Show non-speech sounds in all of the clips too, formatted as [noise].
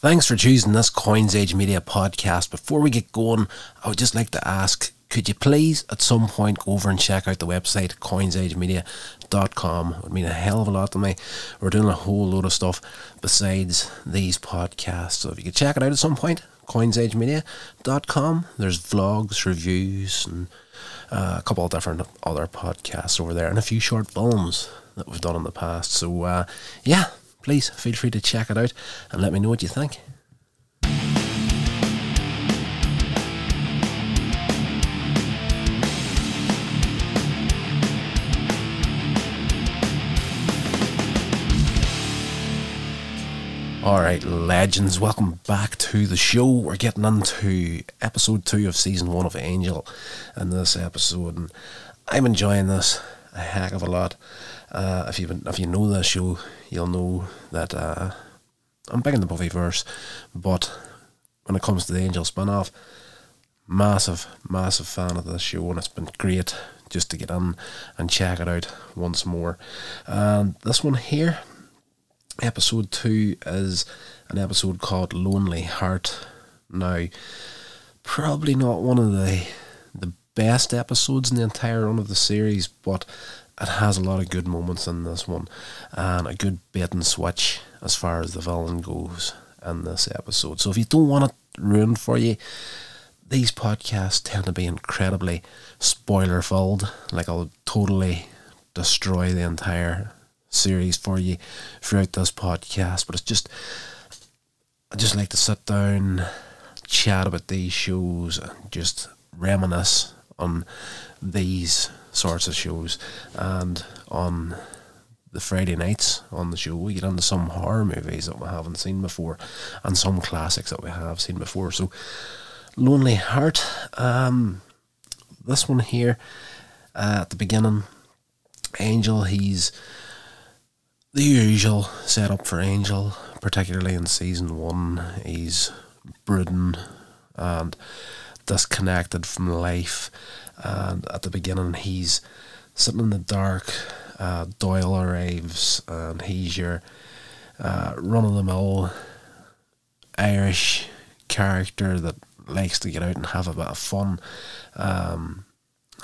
Thanks for choosing this Coins Age Media podcast. Before we get going, I would just like to ask could you please at some point go over and check out the website coinsagemedia.com? It would mean a hell of a lot to me. We're doing a whole load of stuff besides these podcasts. So if you could check it out at some point, coinsagemedia.com. There's vlogs, reviews, and uh, a couple of different other podcasts over there, and a few short films that we've done in the past. So, uh, yeah, please feel free to check it out and let me know what you think. All right, legends, welcome back to the show. We're getting into episode two of season one of Angel in this episode, and I'm enjoying this a heck of a lot. Uh, if you if you know the show, you'll know that uh, I'm big in the Buffyverse, but when it comes to the Angel spin-off, massive, massive fan of this show, and it's been great just to get in and check it out once more. And this one here episode two is an episode called Lonely Heart. Now, probably not one of the the best episodes in the entire run of the series, but it has a lot of good moments in this one and a good bait and switch as far as the villain goes in this episode. So if you don't want it ruined for you, these podcasts tend to be incredibly spoiler filled. Like I'll totally destroy the entire series for you throughout this podcast. But it's just, I just like to sit down, chat about these shows, and just reminisce on these sorts of shows and on the Friday nights on the show, we get into some horror movies that we haven't seen before and some classics that we have seen before. So, Lonely Heart, um, this one here uh, at the beginning, Angel, he's the usual setup for Angel, particularly in season one. He's brooding and disconnected from life, and at the beginning, he's sitting in the dark. Uh, Doyle arrives, and he's your uh, run of the mill Irish character that likes to get out and have a bit of fun. Um,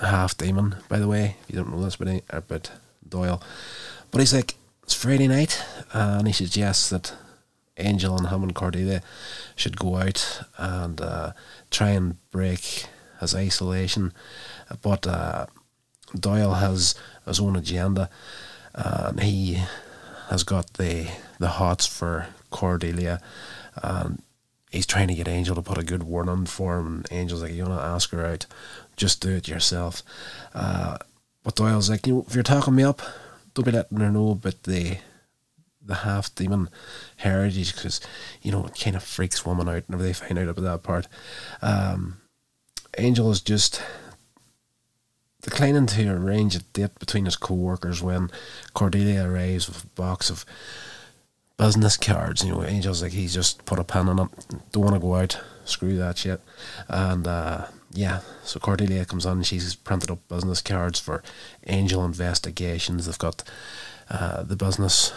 half demon, by the way, if you don't know this about, about Doyle. But he's like, it's Friday night, uh, and he suggests that Angel and him and Cordelia should go out and uh, try and break his isolation. But uh, Doyle has his own agenda, and he has got the the hots for Cordelia, and he's trying to get Angel to put a good word on for him. And Angel's like, "You want to ask her out? Just do it yourself." Uh, but Doyle's like, "You know, if you're talking me up." don't be letting her know about the the half demon heritage because you know it kind of freaks women out whenever they find out about that part. Um, Angel is just declining to arrange a date between his co-workers when Cordelia arrives with a box of business cards. You know, Angel's like he's just put a pen on it. Don't want to go out. Screw that shit. And uh, yeah, so Cordelia comes on. She's printed up business cards for Angel Investigations. They've got uh, the business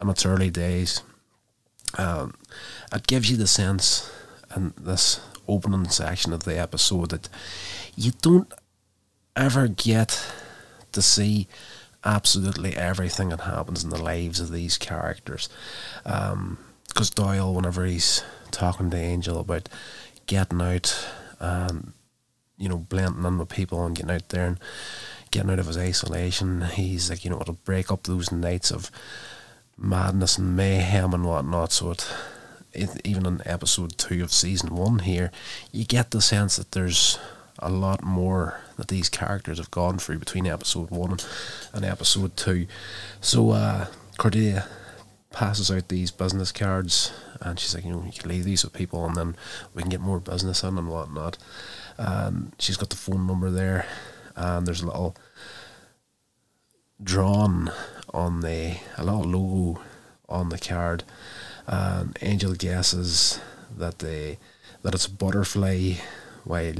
in its early days. Um, it gives you the sense in this opening section of the episode that you don't ever get to see absolutely everything that happens in the lives of these characters. Because um, Doyle, whenever he's talking to Angel about getting out and you know, blending in with people and getting out there and getting out of his isolation. He's like, you know, it'll break up those nights of madness and mayhem and whatnot. So it, even in episode two of season one here, you get the sense that there's a lot more that these characters have gone through between episode one and episode two. So uh, Cordelia passes out these business cards and she's like, you know, you can leave these with people and then we can get more business in and whatnot and she's got the phone number there, and there's a little drawn on the a little logo on the card, and Angel guesses that they that it's a butterfly, while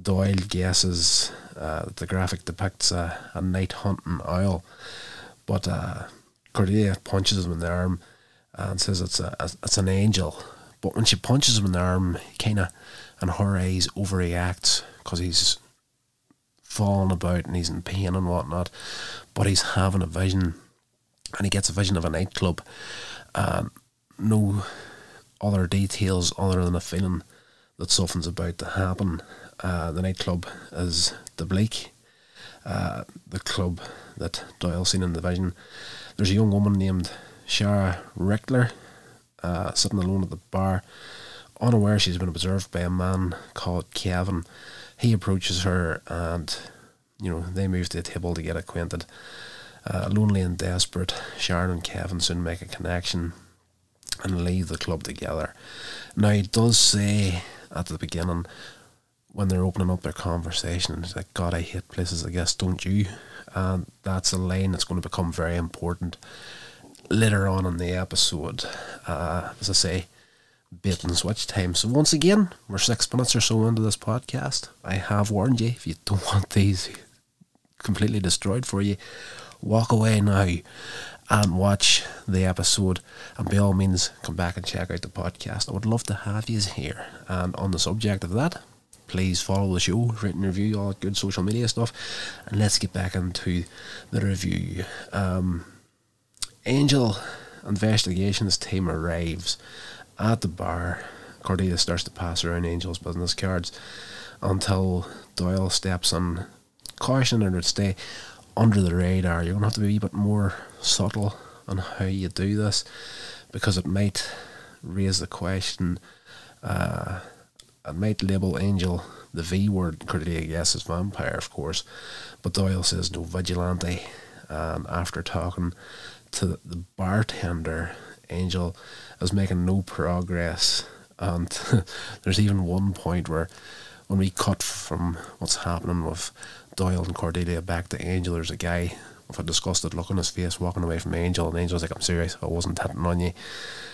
Doyle guesses uh, the graphic depicts a, a night hunting owl, but uh, Cordelia punches him in the arm and says it's a it's an angel. But when she punches him in the arm, he kind of, in her eyes, overreacts because he's falling about and he's in pain and whatnot. But he's having a vision, and he gets a vision of a nightclub. And no other details other than a feeling that something's about to happen. Uh, the nightclub is the Bleak, uh, the club that Doyle seen in the vision. There's a young woman named Sharon Richler uh, sitting alone at the bar, unaware she's been observed by a man called Kevin. He approaches her and, you know, they move to the table to get acquainted. Uh, lonely and desperate, Sharon and Kevin soon make a connection and leave the club together. Now, he does say at the beginning, when they're opening up their conversation, it's like, God, I hate places, I guess, don't you? And that's a line that's going to become very important later on in the episode. Uh, as I say, bait and switch time. So, once again, we're six minutes or so into this podcast. I have warned you if you don't [laughs] want these completely destroyed for you, walk away now and watch the episode. And by all means, come back and check out the podcast. I would love to have you here. And on the subject of that, please follow the show, rate and review, all good social media stuff. And let's get back into the review. Um, Angel Investigations team arrives at the bar. Cordelia starts to pass around Angel's business cards until Doyle steps on caution her to stay under the radar. You're going to have to be a bit more subtle on how you do this because it might raise the question. Uh, it might label Angel the V word, Cordelia guesses vampire, of course, but Doyle says no vigilante. And after talking to the bartender, Angel is making no progress. And [laughs] there's even one point where, when we cut from what's happening with Doyle and Cordelia back to Angel, there's a guy with a disgusted look on his face walking away from Angel, and Angel's like, I'm serious, I wasn't hitting on you.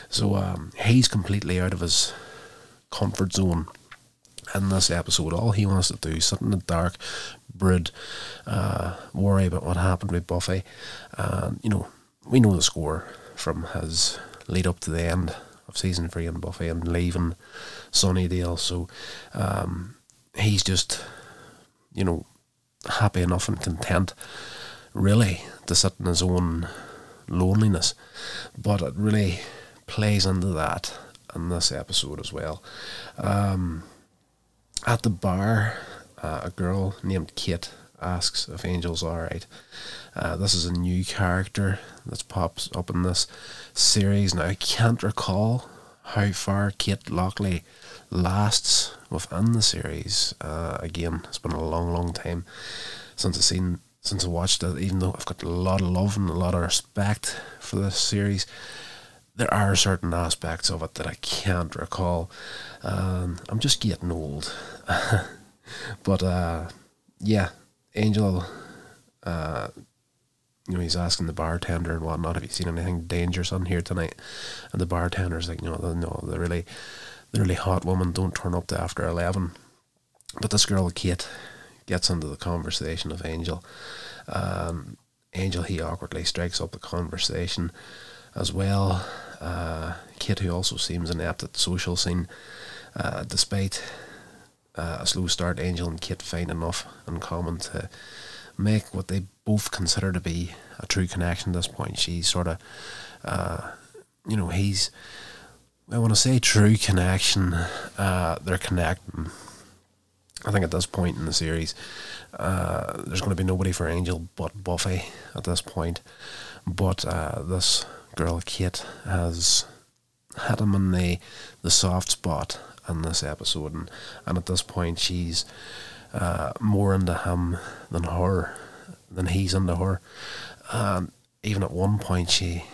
So um, he's completely out of his comfort zone in this episode. All he wants to do is sit in the dark, brood, uh, worry about what happened with Buffy. And, you know, we know the score from his lead up to the end of season three and Buffy and leaving Sunnydale. So um, he's just, you know, happy enough and content, really, to sit in his own loneliness. But it really plays into that in this episode as well. Um, at the bar, uh, a girl named Kate asks if Angel's alright. Uh, this is a new character that pops up in this series. Now, I can't recall how far Kate Lockley lasts within the series. Uh, again, it's been a long, long time since I've seen, since I watched it. Even though I've got a lot of love and a lot of respect for this series, there are certain aspects of it that I can't recall. Um, I'm just getting old, [laughs] but uh, yeah, Angel. Uh, you know, he's asking the bartender and whatnot, have you seen anything dangerous on here tonight? And the bartender's like, no, no, the really, the really hot woman don't turn up to after 11. But this girl, Kate, gets into the conversation of Angel. Um, Angel, he awkwardly strikes up the conversation as well. Uh, Kate, who also seems inept at the social scene, uh, despite uh, a slow start, Angel and Kate find enough in common to make what they both consider to be a true connection at this point. She's sort of, uh, you know, he's, I want to say true connection, uh, they're connecting. I think at this point in the series, uh, there's going to be nobody for Angel but Buffy at this point. But uh, this girl, Kate, has had him in the, the soft spot in this episode. And, and at this point, she's uh, more into him than her, than he's into her. And even at one point, she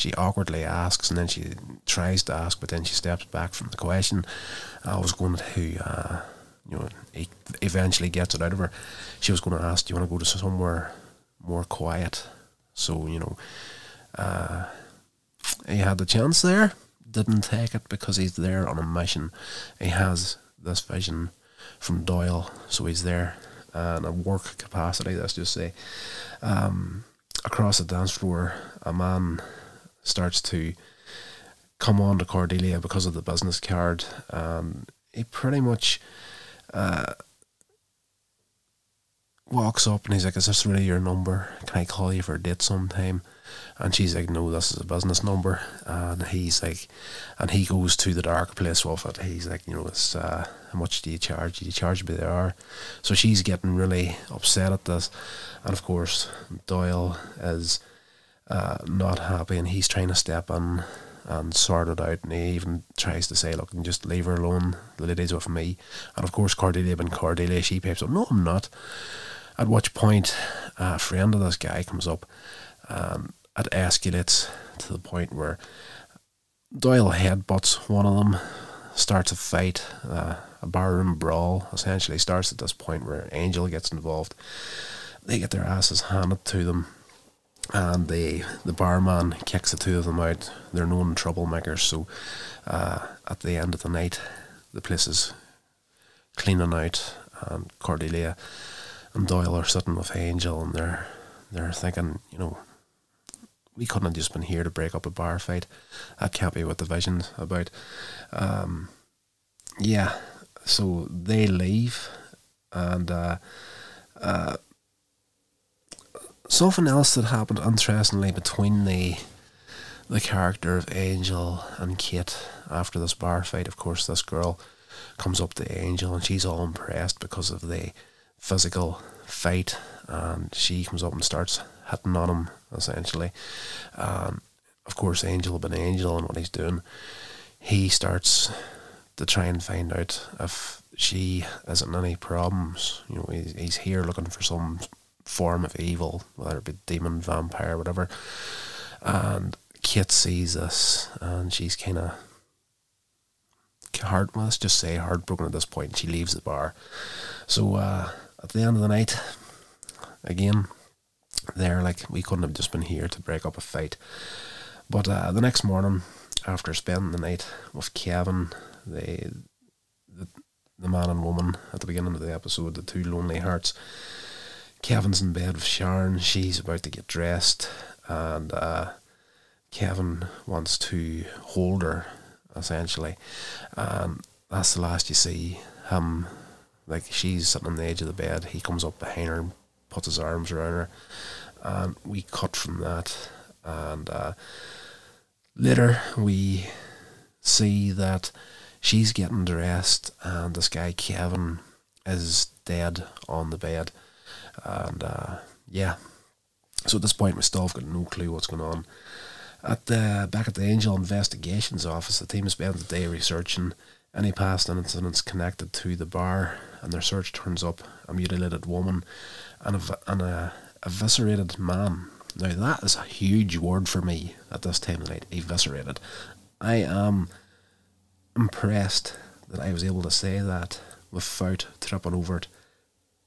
she awkwardly asks, and then she tries to ask, but then she steps back from the question. I was going to, uh, you know, eventually gets it out of her. She was going to ask, "Do you want to go to somewhere more quiet?" So you know, uh, he had the chance there, didn't take it because he's there on a mission. He has this vision from Doyle, so he's there in a work capacity. Let's just say um, across the dance floor, a man starts to come on to Cordelia because of the business card. Um, he pretty much uh, walks up and he's like, "Is this really your number? Can I call you for a date sometime?" And she's like, "No, this is a business number." And he's like, and he goes to the dark place with it. He's like, "You know, it's uh, how much do you charge? Do you charge by the hour?" So she's getting really upset at this, and of course Doyle is uh, not happy, and he's trying to step in and sort it out. And he even tries to say, "Look, and just leave her alone. The lady's with me." And of course, Cordelia and Cordelia, she pipes up, "No, I'm not." At which point, a friend of this guy comes up, and it escalates to the point where Doyle headbutts one of them, starts a fight, uh, a barroom brawl. Essentially, starts at this point where Angel gets involved. They get their asses handed to them and the the barman kicks the two of them out. They're known troublemakers, so uh, at the end of the night, the place is cleaning out, and Cordelia and Doyle are sitting with Angel, and they're they're thinking, you know, we couldn't have just been here to break up a bar fight. That can't be what the vision's about. Um, yeah, so they leave, and. Uh, uh, something else that happened interestingly between the the character of Angel and Kate after this bar fight. Of course, this girl comes up to Angel and she's all impressed because of the physical fight, and she comes up and starts hitting on him essentially. Um, of course, Angel been Angel and what he's doing, he starts to try and find out if she isn't any problems. You know, he's, he's here looking for some form of evil, whether it be demon, vampire, whatever. And Kate sees this and she's kind of heart, well, let's just say heartbroken at this point. She leaves the bar. So uh, at the end of the night, again, they're like, we couldn't have just been here to break up a fight. But uh, the next morning, after spending the night with Kevin, they, the, the man and woman at the beginning of the episode, the two lonely hearts, Kevin's in bed with Sharon. She's about to get dressed, and uh, Kevin wants to hold her, essentially. And that's the last you see him. Like she's sitting on the edge of the bed. He comes up behind her puts his arms around her. And we cut from that. And uh, later we see that she's getting dressed, and this guy Kevin is dead on the bed. And uh, yeah, so at this point, still have got no clue what's going on. At the back at the Angel Investigations Office, the team spent the day researching any past incidents connected to the bar, and their search turns up a mutilated woman and a, and a eviscerated man. Now that is a huge word for me at this time of night. Eviscerated. I am impressed that I was able to say that without tripping over it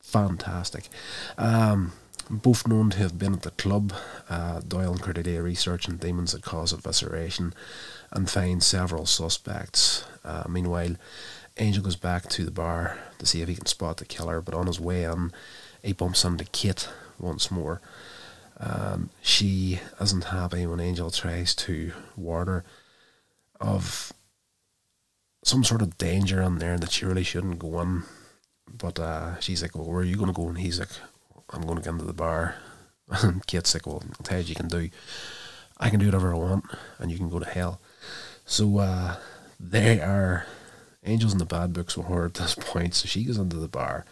fantastic. Um, both known to have been at the club, uh, Doyle and Cordelia researching demons that cause evisceration and find several suspects. Uh, meanwhile, Angel goes back to the bar to see if he can spot the killer, but on his way in, he bumps into Kate once more. Um, she isn't happy when Angel tries to warn her of some sort of danger in there that she really shouldn't go in but uh, she's like, well, where are you going to go? And he's like, I'm going to get into the bar. [laughs] And Kate's like, well, tell you you can do. I can do whatever I want, and you can go to hell. So uh, they are angels in the bad books with her at this [laughs] point. So she goes into the bar.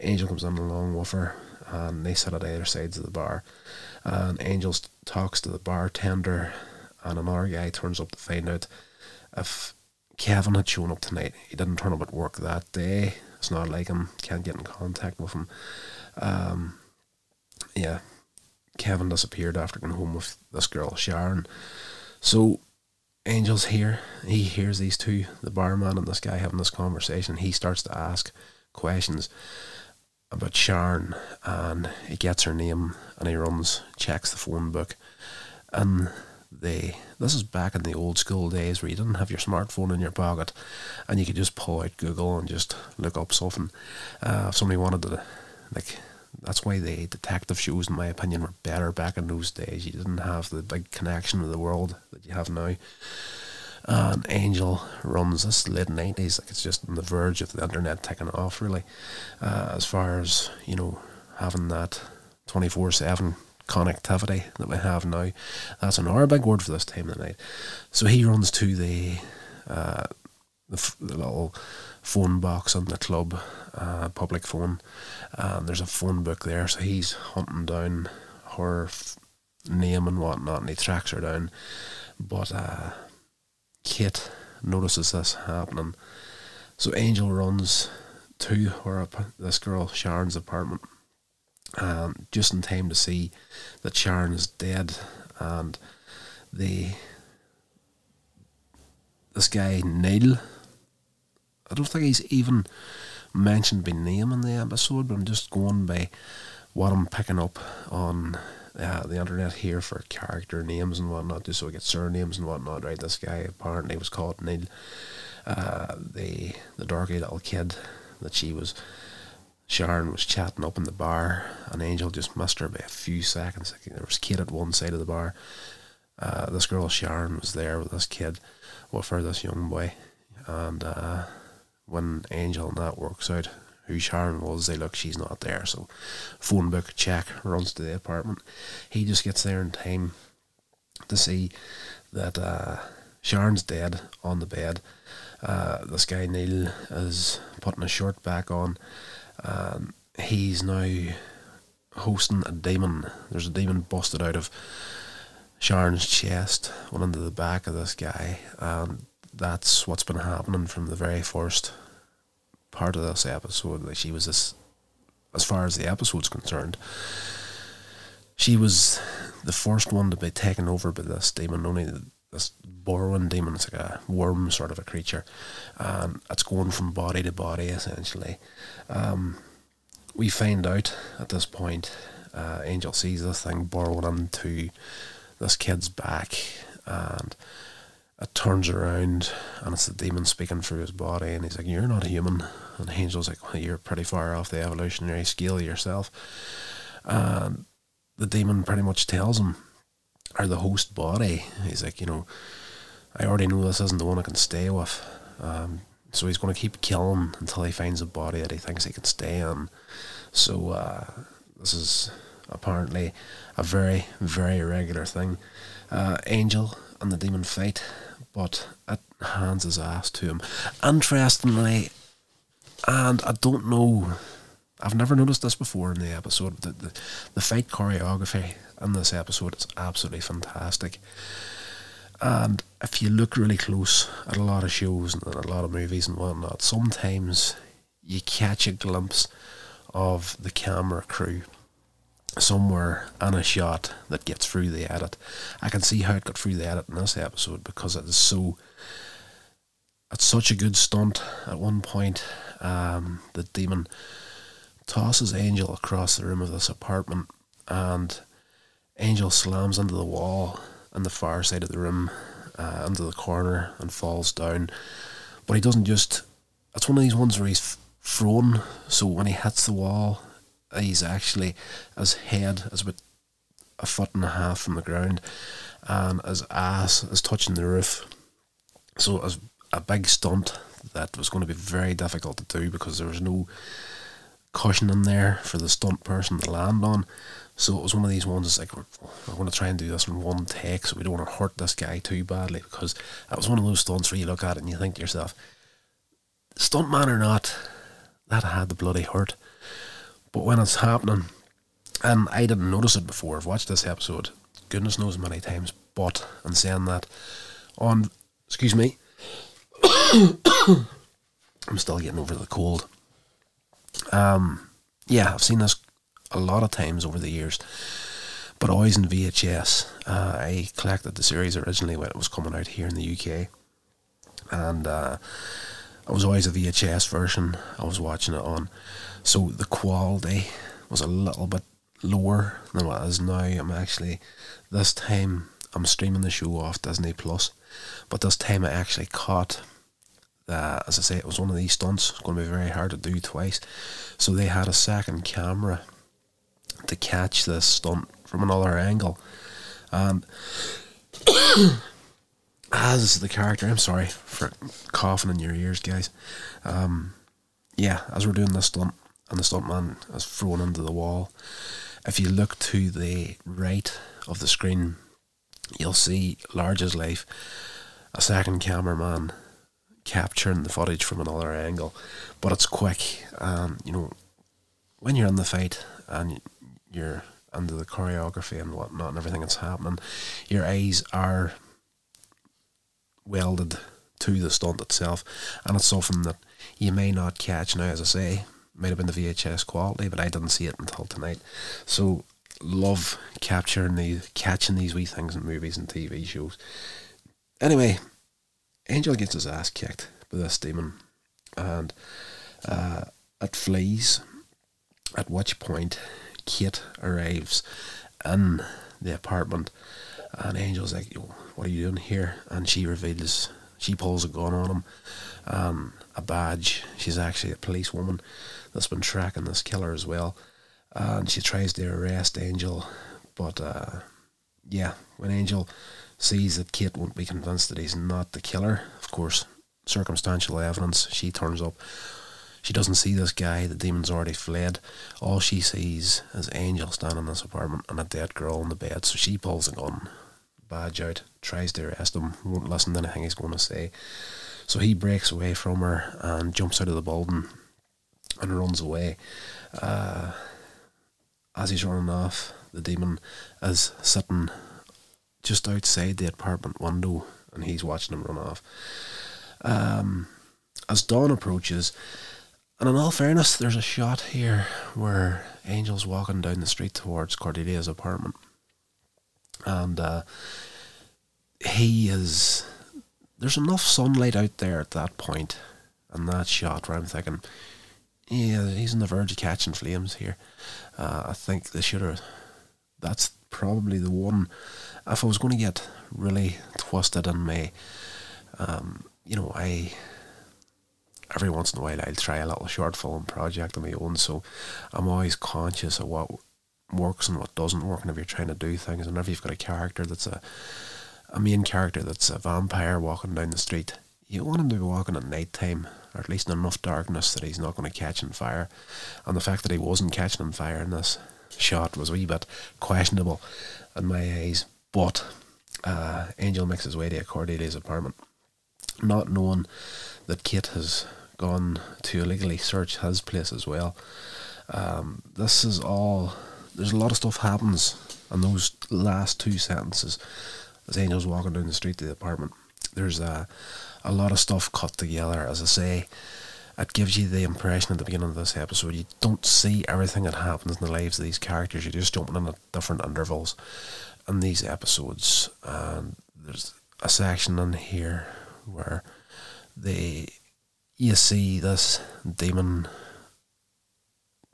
Angel comes in along with her, and they sit at either sides of the bar. And Angel talks to the bartender, and another guy turns up to find out if Kevin had shown up tonight. He didn't turn up at work that day, it's not like him. Can't get in contact with him. Um, yeah, Kevin disappeared after going home with this girl Sharon. So Angel's here. He hears these two, the barman and this guy, having this conversation. He starts to ask questions about Sharon, and he gets her name, and he runs, checks the phone book, and they this is back in the old school days where you didn't have your smartphone in your pocket and you could just pull out Google and just look up something. Uh, if somebody wanted to, like, that's why the detective shows, in my opinion, were better back in those days. You didn't have the big connection with the world that you have now. And Angel runs this late nineties, like it's just on the verge of the internet taking off, really. Uh, as far as you know, having that twenty four seven connectivity that we have now, that's another big word for this time of the night. So he runs to the uh, the, f- the little phone box on the club, uh, public phone, and there's a phone book there. So he's hunting down her f- name and whatnot, and he tracks her down. But uh, notices this happening, so Angel runs to her this girl Sharon's apartment, um, just in time to see that Sharon is dead, and the this guy Neil. I don't think he's even mentioned by name in the episode, but I'm just going by what I'm picking up on uh, the internet here for character names and whatnot, just so I get surnames and whatnot. Right, this guy apparently was called Neil. Uh, the the dorky little kid that she was Sharon was chatting up in the bar, and Angel just missed her by a few seconds. There was Kate at one side of the bar. Uh, this girl Sharon was there with this kid, with her this young boy, and uh, when Angel and that works out who Sharon was, they look she's not there. So phone book check runs to the apartment. He just gets there in time to see that uh, Sharon's dead on the bed. Uh, this guy Neil is putting a shirt back on. Um, he's now hosting a demon. There's a demon busted out of Sharon's chest, went into the back of this guy, and that's what's been happening from the very first part of this episode. Like she was this, as far as the episode's concerned, she was the first one to be taken over by this demon. Only this burrowing demon, it's like a worm sort of a creature, and it's going from body to body essentially. Um, we find out at this point, uh, Angel sees this thing burrowing into this kid's back, and it turns around, and it's the demon speaking through his body, and he's like, "You're not human." And Angel's like, well, "You're pretty far off the evolutionary scale yourself." And the demon pretty much tells him, or the host body, he's like, you know, I already know this isn't the one I can stay with. Um, so he's going to keep killing until he finds a body that he thinks he can stay in. So uh, this is apparently a very, very regular thing. Uh, Angel and the demon fight, but it hands his ass to him. Interestingly, and I don't know, I've never noticed this before in the episode. The, the, the fight choreography in this episode is absolutely fantastic. And if you look really close at a lot of shows and a lot of movies and whatnot, sometimes you catch a glimpse of the camera crew somewhere in a shot that gets through the edit. I can see how it got through the edit in this episode because it is so. It's such a good stunt. At one point, um, the demon tosses Angel across the room of this apartment, and Angel slams into the wall on the far side of the room, uh, into the corner, and falls down. But he doesn't just. It's one of these ones where he's thrown, so when he hits the wall, he's actually his head is about a foot and a half from the ground, and his ass is touching the roof. So it was a big stunt that was going to be very difficult to do because there was no cushion in there for the stunt person to land on. So it was one of these ones like we're, going to try and do this in one take, so we don't want to hurt this guy too badly because that was one of those stunts where you look at it and you think to yourself, stuntman or not, that had the bloody hurt. But when it's happening, and I didn't notice it before, I've watched this episode, goodness knows many times, but in saying that, on, excuse me, [coughs] I'm still getting over the cold. Um, yeah, I've seen this a lot of times over the years, but always in VHS. Uh, I collected the series originally when it was coming out here in the UK, and uh, it was always a VHS version. I was watching it on, so the quality was a little bit lower than what it is now. I'm actually this time I'm streaming the show off Disney Plus, but this time I actually caught. Uh, as I say, it was one of these stunts. It's going to be very hard to do twice. So they had a second camera to catch this stunt from another angle, and [coughs] as the character, I'm sorry for coughing in your ears, guys. Um, yeah, as we're doing this stunt, and the stuntman is thrown into the wall. If you look to the right of the screen, you'll see large as life a second cameraman capturing the footage from another angle, but it's quick. And you know, when you're in the fight and you're under the choreography and whatnot and everything that's happening, your eyes are welded to the stunt itself, and it's something that you may not catch now. As I say, might have been the VHS quality, but I didn't see it until tonight. So love capturing these, catching these wee things in movies and TV shows. Anyway, Angel gets his ass kicked by this demon, and uh, it flees. At which point, Kate arrives in the apartment, and Angel's like, "What are you doing here?" And she reveals she pulls a gun on him, and a badge. She's actually a policewoman that's been tracking this killer as well, and she tries to arrest Angel, but uh, yeah, when Angel sees that Kate won't be convinced that he's not the killer, of course, circumstantial evidence, she turns up. She doesn't see this guy, the demon's already fled. All she sees is Angel standing in this apartment and a dead girl in the bed, so she pulls a gun, badge out, tries to arrest him, won't listen to anything he's going to say. So he breaks away from her and jumps out of the building and runs away. Uh, as he's running off, the demon is sitting just outside the apartment window and he's watching him run off. Um, as dawn approaches, and in all fairness, there's a shot here where Angel's walking down the street towards Cordelia's apartment. And uh, he is. There's enough sunlight out there at that and that shot, where I'm thinking, yeah, he's on the verge of catching flames here. Uh, I think they should have. That's probably the one. If I was going to get really twisted in my, um, you know, I every once in a while I'll try a little short film project of my own. So I'm always conscious of what works and what doesn't work. And if you're trying to do things, and if you've got a character that's a a main character that's a vampire walking down the street, you want him to be walking at night time, or at least in enough darkness that he's not going to catch on fire. And the fact that he wasn't catching on fire in this shot was a wee bit questionable in my eyes. But uh, Angel makes his way to Cordelia's apartment, not knowing that Kate has gone to illegally search his place as well. Um, this is all. There's a lot of stuff happens in those last two sentences as Angel's walking down the street to the apartment. There's a a lot of stuff cut together. As I say, it gives you the impression at the beginning of this episode you don't see everything that happens in the lives of these characters. You're just jumping in at different intervals in these episodes. And there's a section in here where they you see this demon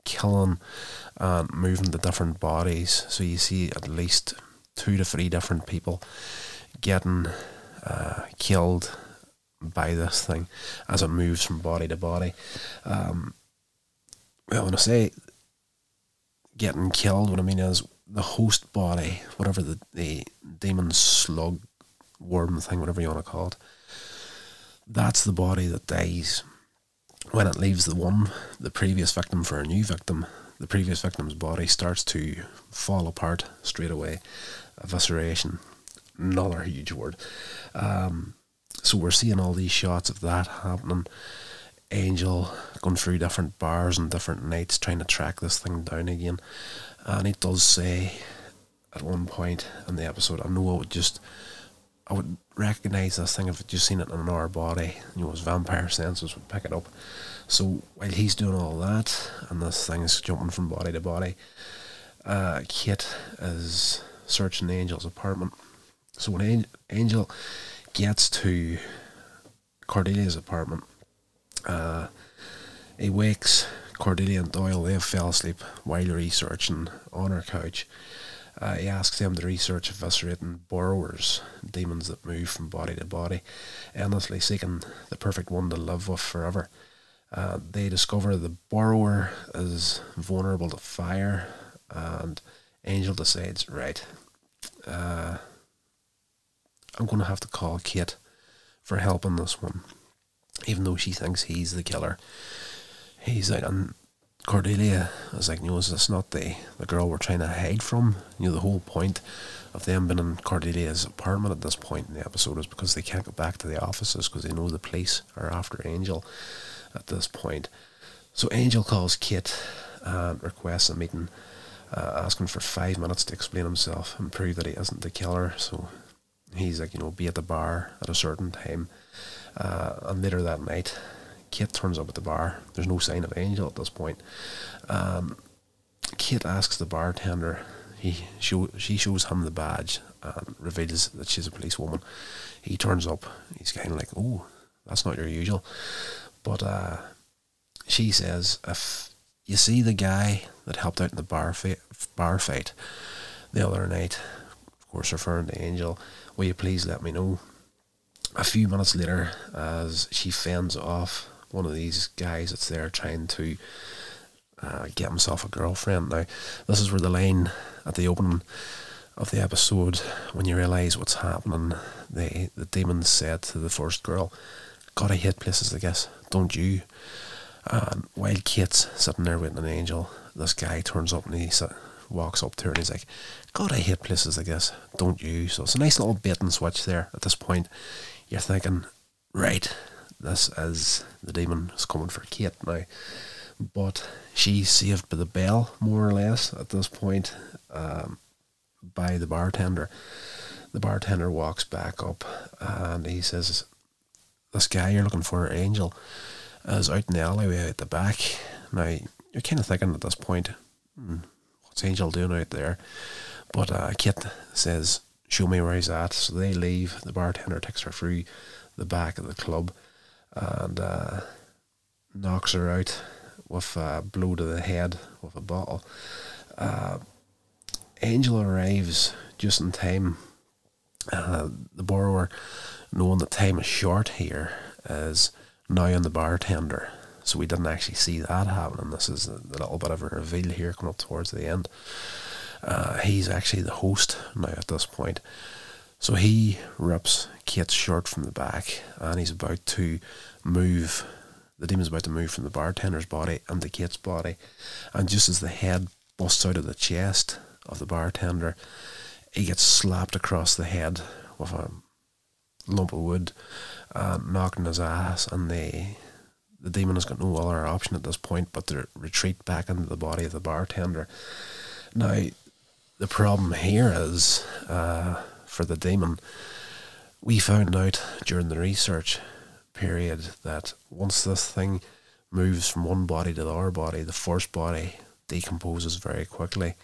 killing and moving to different bodies. So you see at least two to three different people getting uh, killed by this thing as it moves from body to body. Um, well, when I say getting killed, what I mean is the host body, whatever the, the demon slug worm thing, whatever you want to call it, that's the body that dies. When it leaves the one, the previous victim for a new victim, the previous victim's body starts to fall apart straight away. Evisceration, another huge word. Um, so we're seeing all these shots of that happening. Angel going through different bars and different nights trying to track this thing down again. And he does say at one point in the episode, I know I would just I would recognise this thing if I'd just seen it in another body. You know, his vampire senses would pick it up. So while he's doing all that and this thing is jumping from body to body, uh, Kate is searching Angel's apartment. So when Angel gets to Cordelia's apartment, uh, he wakes Cordelia and Doyle. They have fell asleep while researching on her couch. Uh, he asks them to research eviscerating burrowers, demons that move from body to body, endlessly seeking the perfect one to live with forever. Uh, they discover the burrower is vulnerable to fire, and Angel decides, right, uh, I'm going to have to call Kate for help on this one, even though she thinks he's the killer. He's like, and Cordelia is like, no, is this not the, the girl we're trying to hide from? You know, the whole point of them being in Cordelia's apartment at this point in the episode is because they can't go back to the offices because they know the police are after Angel at this point. So Angel calls Kate and requests a meeting, uh, asking for five minutes to explain himself and prove that he isn't the killer. So he's like, you know, be at the bar at a certain time. Uh, and later that night, Kate turns up at the bar. There's no sign of Angel at this point. Um, Kate asks the bartender. He show, she shows him the badge and reveals that she's a policewoman. He turns up. He's kind of like, "Oh, that's not your usual." But uh, she says, "If you see the guy that helped out in the bar fight, bar fight the other night, of course referring to Angel, will you please let me know?" A few minutes later, as she fends off one of these guys that's there trying to uh, get himself a girlfriend. Now, this is where the line at the opening of the episode, when you realise what's happening, the the demon said to the first girl, "God, I hate places I guess, Don't you?" And while Kate's sitting there with an angel, this guy turns up and he walks up to her and he's like, "God, I hate places like this. Don't you?" So it's a nice little bait and switch there. At this point, you're thinking, right, this is the demon is coming for Kate now. But she's saved by the bell, more or less, at this point, um, by the bartender. The bartender walks back up and he says, This guy you're looking for, Angel, is out in the alleyway at the back. Now, you're kind of thinking at this point, hmm, what's Angel doing out there? But uh, Kate says, Show me where he's at. So they leave. The bartender takes her through the back of the club and uh, knocks her out with a blow to the head with a bottle. Uh, Angel arrives just in time. Uh, the burrower, knowing that time is short here, is now on the bartender. So we didn't actually see that happening. This is a little bit of a reveal here coming up towards the end. Uh, he's actually the host now at this point. So he rips Kate's shirt from the back and he's about to move. The demon's about to move from the bartender's body into Kate's body. And just as the head busts out of the chest of the bartender, he gets slapped across the head with a lump of wood, uh, knocking his ass. And the, the demon has got no other option at this point but to retreat back into the body of the bartender. Now, the problem here is. Uh, for the demon. We found out during the research period that once this thing moves from one body to the other body, the first body decomposes very quickly.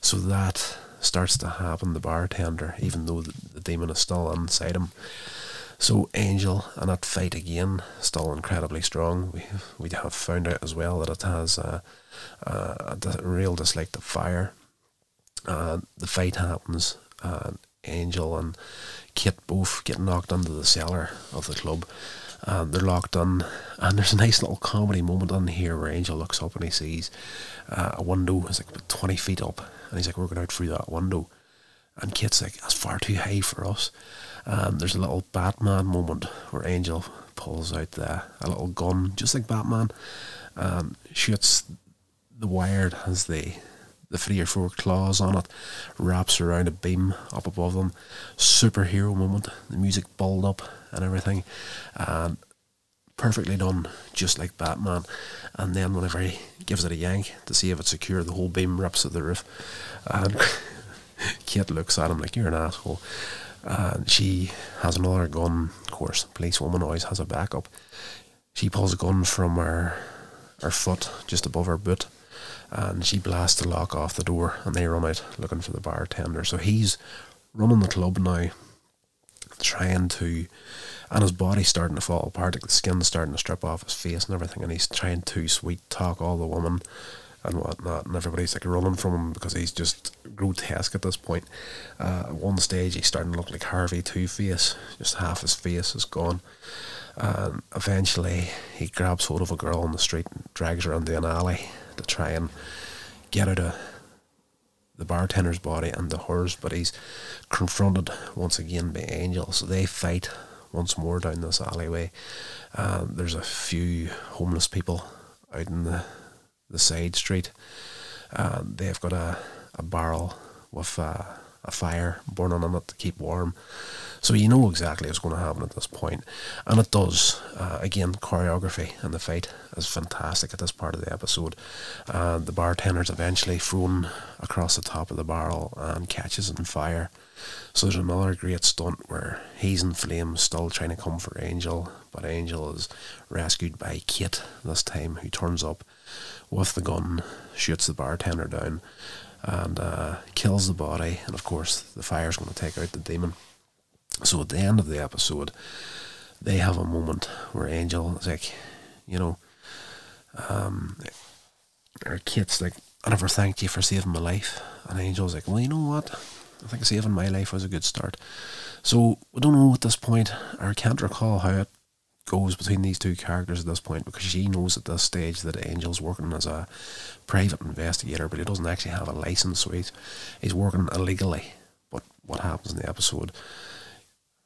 So that starts to happen the bartender, even though the, the demon is still inside him. So Angel and that fight again, still incredibly strong. We we have found out as well that it has a, a, a real dislike to fire. Uh, the fight happens, and Angel and Kate both get knocked into the cellar of the club. And they're locked in, and there's a nice little comedy moment in here where Angel looks up and he sees uh, a window is like about 20 feet up, and he's like, We're going out through that window. And Kate's like, That's far too high for us. And there's a little Batman moment where Angel pulls out the, a little gun, just like Batman, and shoots the wired as they the three or four claws on it, wraps around a beam up above them. Superhero moment. The music balled up and everything, and perfectly done, just like Batman. And then whenever he gives it a yank to see if it's secure, the whole beam rips at the roof, and [laughs] Kate looks at him like you're an asshole. And she has another gun. Of course, policewoman always has a backup. She pulls a gun from her her foot just above her boot and she blasts the lock off the door and they run out looking for the bartender. So he's running the club now, trying to, and his body's starting to fall apart, like the skin's starting to strip off his face and everything, and he's trying to sweet talk all the women and whatnot, and everybody's like running from him because he's just grotesque at this point. Uh, at one stage, he's starting to look like Harvey Two Face, just half his face is gone. And eventually, he grabs hold of a girl on the street and drags her into an alley to try and get out of the bartender's body and the hers, but he's confronted once again by Angel. So they fight once more down this alleyway. Um, there's a few homeless people out in the the side street. Um, they've got a, a barrel with uh, a fire burning on it to keep warm. So you know exactly what's going to happen at this. And it does. Uh, again, choreography and the fight is fantastic at this part of the episode. Uh, the bartender's eventually thrown across the top of the barrel and catches on fire. So there's another great stunt where he's in flames, still trying to come for Angel, but Angel is rescued by Kate this time, who turns up with the gun, shoots the bartender down, and uh, kills the body. And of course, the fire's going to take out the demon. So at the end of the episode, they have a moment where Angel is like, you know, um, or Kate's like, I never thanked you for saving my life. And Angel's like, well, you know what? I think saving my life was a good start. So we don't know at this point, or I can't recall how it goes between these two characters at this point because she knows at this stage that Angel's working as a private investigator, but he doesn't actually have a license, so he's, he's working illegally. But what happens in the episode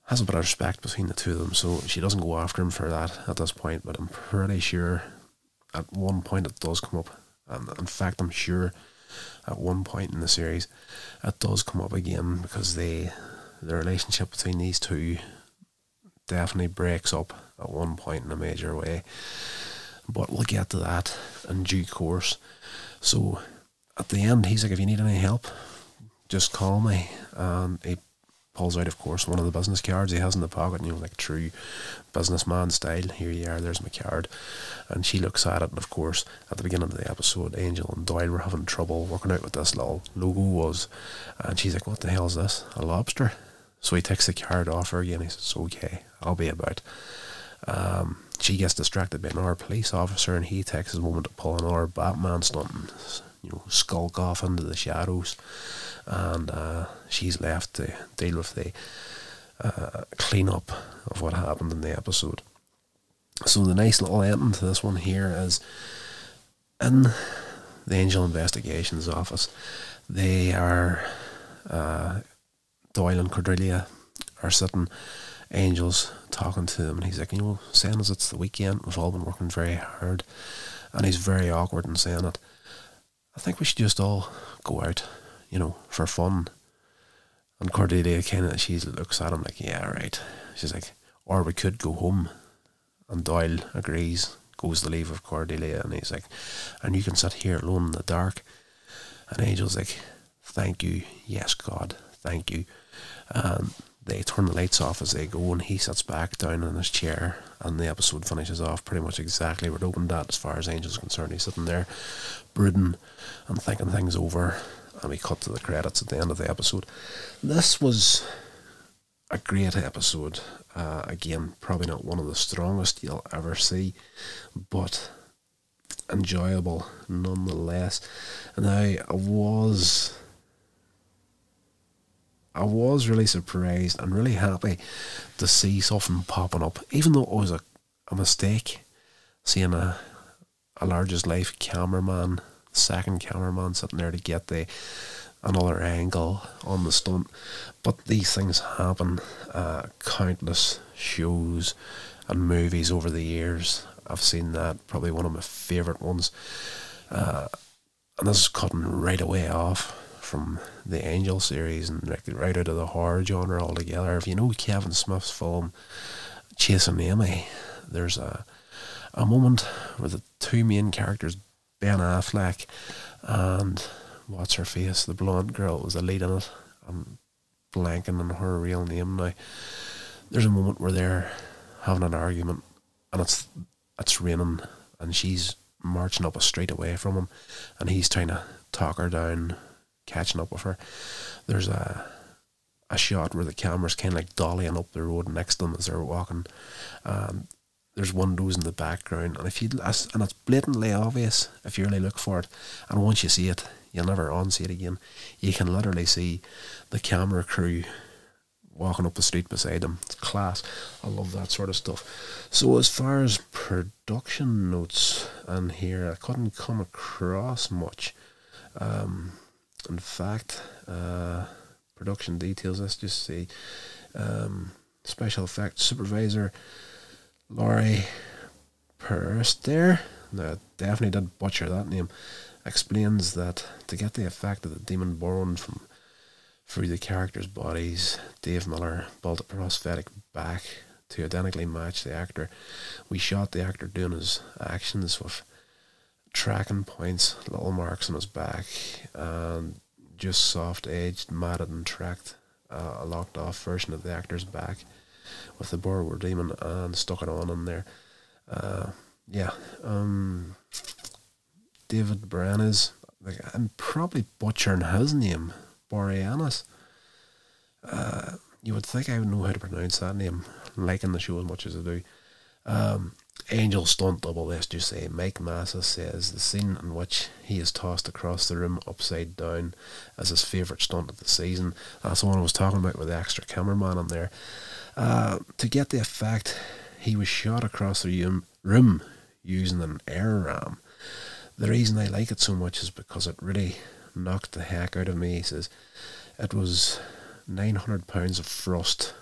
has a bit of respect between the two of them, so she doesn't go after him for that at this point. But I'm pretty sure at one point it does come up, and in fact, I'm sure at one point in the series it does come up again because they the relationship between these two definitely breaks up at one point in a major way. But we'll get to that in due course. So at the end, he's like, if you need any help, just call me. And he pulls out, of course, one of the business cards he has in the pocket, you know, like true businessman style. Here you are, there's my card. And she looks at it, and of course, at the beginning of the episode, Angel and Doyle were having trouble working out what this little logo was. And she's like, What the hell is this? A lobster? So he takes the card off her again. He says, Okay, I'll be about. Um, she gets distracted by another police officer, and he takes his moment to pull another Batman stunt and you know skulk off into the shadows and uh, she's left to deal with the uh, cleanup of what happened in the episode. So the nice little ending to this one here is in the Angel Investigations office. They are uh, Doyle and Cordelia are sitting. Angel's talking to them, and he's like, you know, saying as it's the weekend, we've all been working very hard, and he's very awkward in saying it. I think we should just all go out you know, for fun. And Cordelia of, she looks at him like, yeah, right. She's like, or we could go home. And Doyle agrees, goes to leave with Cordelia, and he's like, and you can sit here alone in the dark. And Angel's like, thank you, yes, God, thank you. And they turn the lights off as they go, and he sits back down in his chair, and the episode finishes off pretty much exactly where it opened at, as far as Angel's concerned. He's sitting there, brooding and thinking things over, and we cut to the credits at the end of the episode. This was a great episode. Uh, again, probably not one of the strongest you'll ever see, but enjoyable nonetheless. And I, I was. I was really surprised and really happy to see something popping up, even though it was a, a mistake seeing a a largest life cameraman second cameraman sitting there to get the another angle on the stunt. But these things happen. Uh, countless shows and movies over the years. I've seen that. Probably one of my favourite ones. Uh, and this is cutting right away off from the Angel series and right out of the horror genre altogether. If you know Kevin Smith's film Chasing Amy, there's a a moment where the two main characters Ben Affleck and what's her face, the blonde girl was the lead in it. I'm blanking on her real name now. There's a moment where they're having an argument and it's it's raining and she's marching up a street away from him and he's trying to talk her down, catching up with her. There's a a shot where the camera's kind of like dollying up the road next to them as they're walking. and there's windows in the background, and if you and it's blatantly obvious if you really look for it, and once you see it, you'll never unsee it again. You can literally see the camera crew walking up the street beside them. It's class. I love that sort of stuff. So as far as production notes and here, I couldn't come across much. Um, in fact, uh, production details. Let's just see. Um, special effects supervisor Laurie Perster. No, definitely did butcher that name. Explains that to get the effect of the demon born from through the characters' bodies, Dave Miller built a prosthetic back to identically match the actor. We shot the actor doing his actions with tracking points, little marks on his back, and just soft edged, matted and tracked uh, a locked off version of the actor's back with the Burrower Demon and stuck it on in there. Uh, yeah, um, David Boreanaz, like, I'm probably butchering his name, Boreanaz. Uh, you would think I would know how to pronounce that name, liking the show as much as I do. Um, Angel stunt double, say. Mike Massa says the scene in which he is tossed across the room upside down as his favourite stunt of the season. That's the one I was talking about with the extra cameraman in there. Uh, to get the effect, he was shot across the room using an air ram. The reason I like it so much is because it really knocked the heck out of me. He says it was 900 pounds of thrust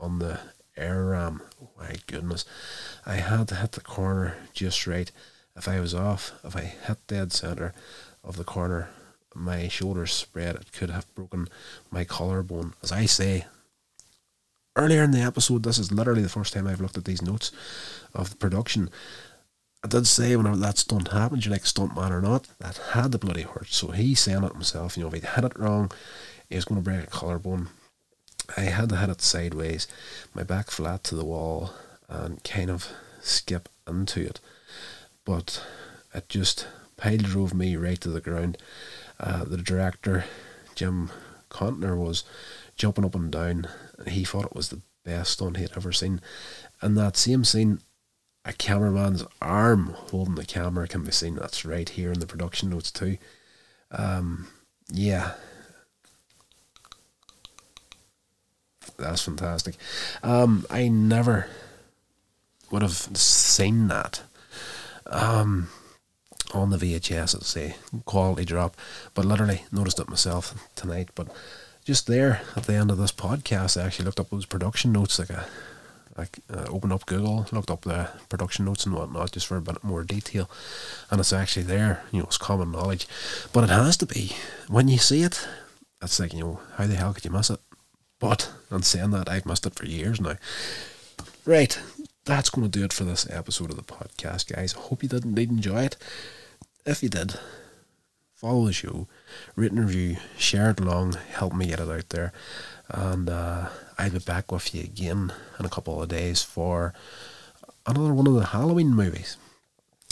on the air ram. My goodness. I had to hit the corner just right. If I was off, if I hit dead centre of the corner, my shoulders spread, it could have broken my collarbone. As I say, earlier in the episode, this is literally the first time I've looked at these notes of the production. I did say whenever that stunt happened, you like stunt man or not, that had the bloody hurt. So he's saying it himself, you know, if he'd hit it wrong, he was going to break a collarbone. I had to hit it sideways, my back flat to the wall, and kind of skip into it. But it just pile drove me right to the ground. Uh, the director, Jim Contner, was jumping up and down, he thought it was the best stunt he had ever seen. And that same scene, a cameraman's arm holding the camera can be seen. That's right here in the production notes too. Um, yeah, that's fantastic. Um, I never would have seen that um, on the VHS. It's a quality drop, but literally noticed it myself tonight. But just there at the end of this podcast, I actually looked up those production notes. Like a, like uh, opened up Google, looked up the production notes and whatnot, just for a bit more detail, and it's actually there. You know, it's common knowledge, but it has to be when you see it. It's like you know, how the hell could you miss it? But on saying that, I've missed it for years now. Right, that's going to do it for this episode of the podcast, guys. I hope you did indeed enjoy it. If you did, follow the show, written review, share it along, help me get it out there. And uh, I'll be back with you again in a couple of days for another one of the Halloween movies.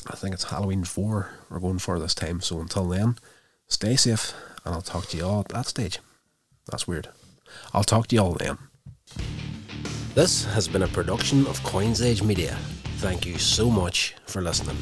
I think it's Halloween 4 we're going for this time. So until then, stay safe, and I'll talk to you all at that stage. That's weird. I'll talk to you all then. This has been a production of Coins Age Media. Thank you so much for listening.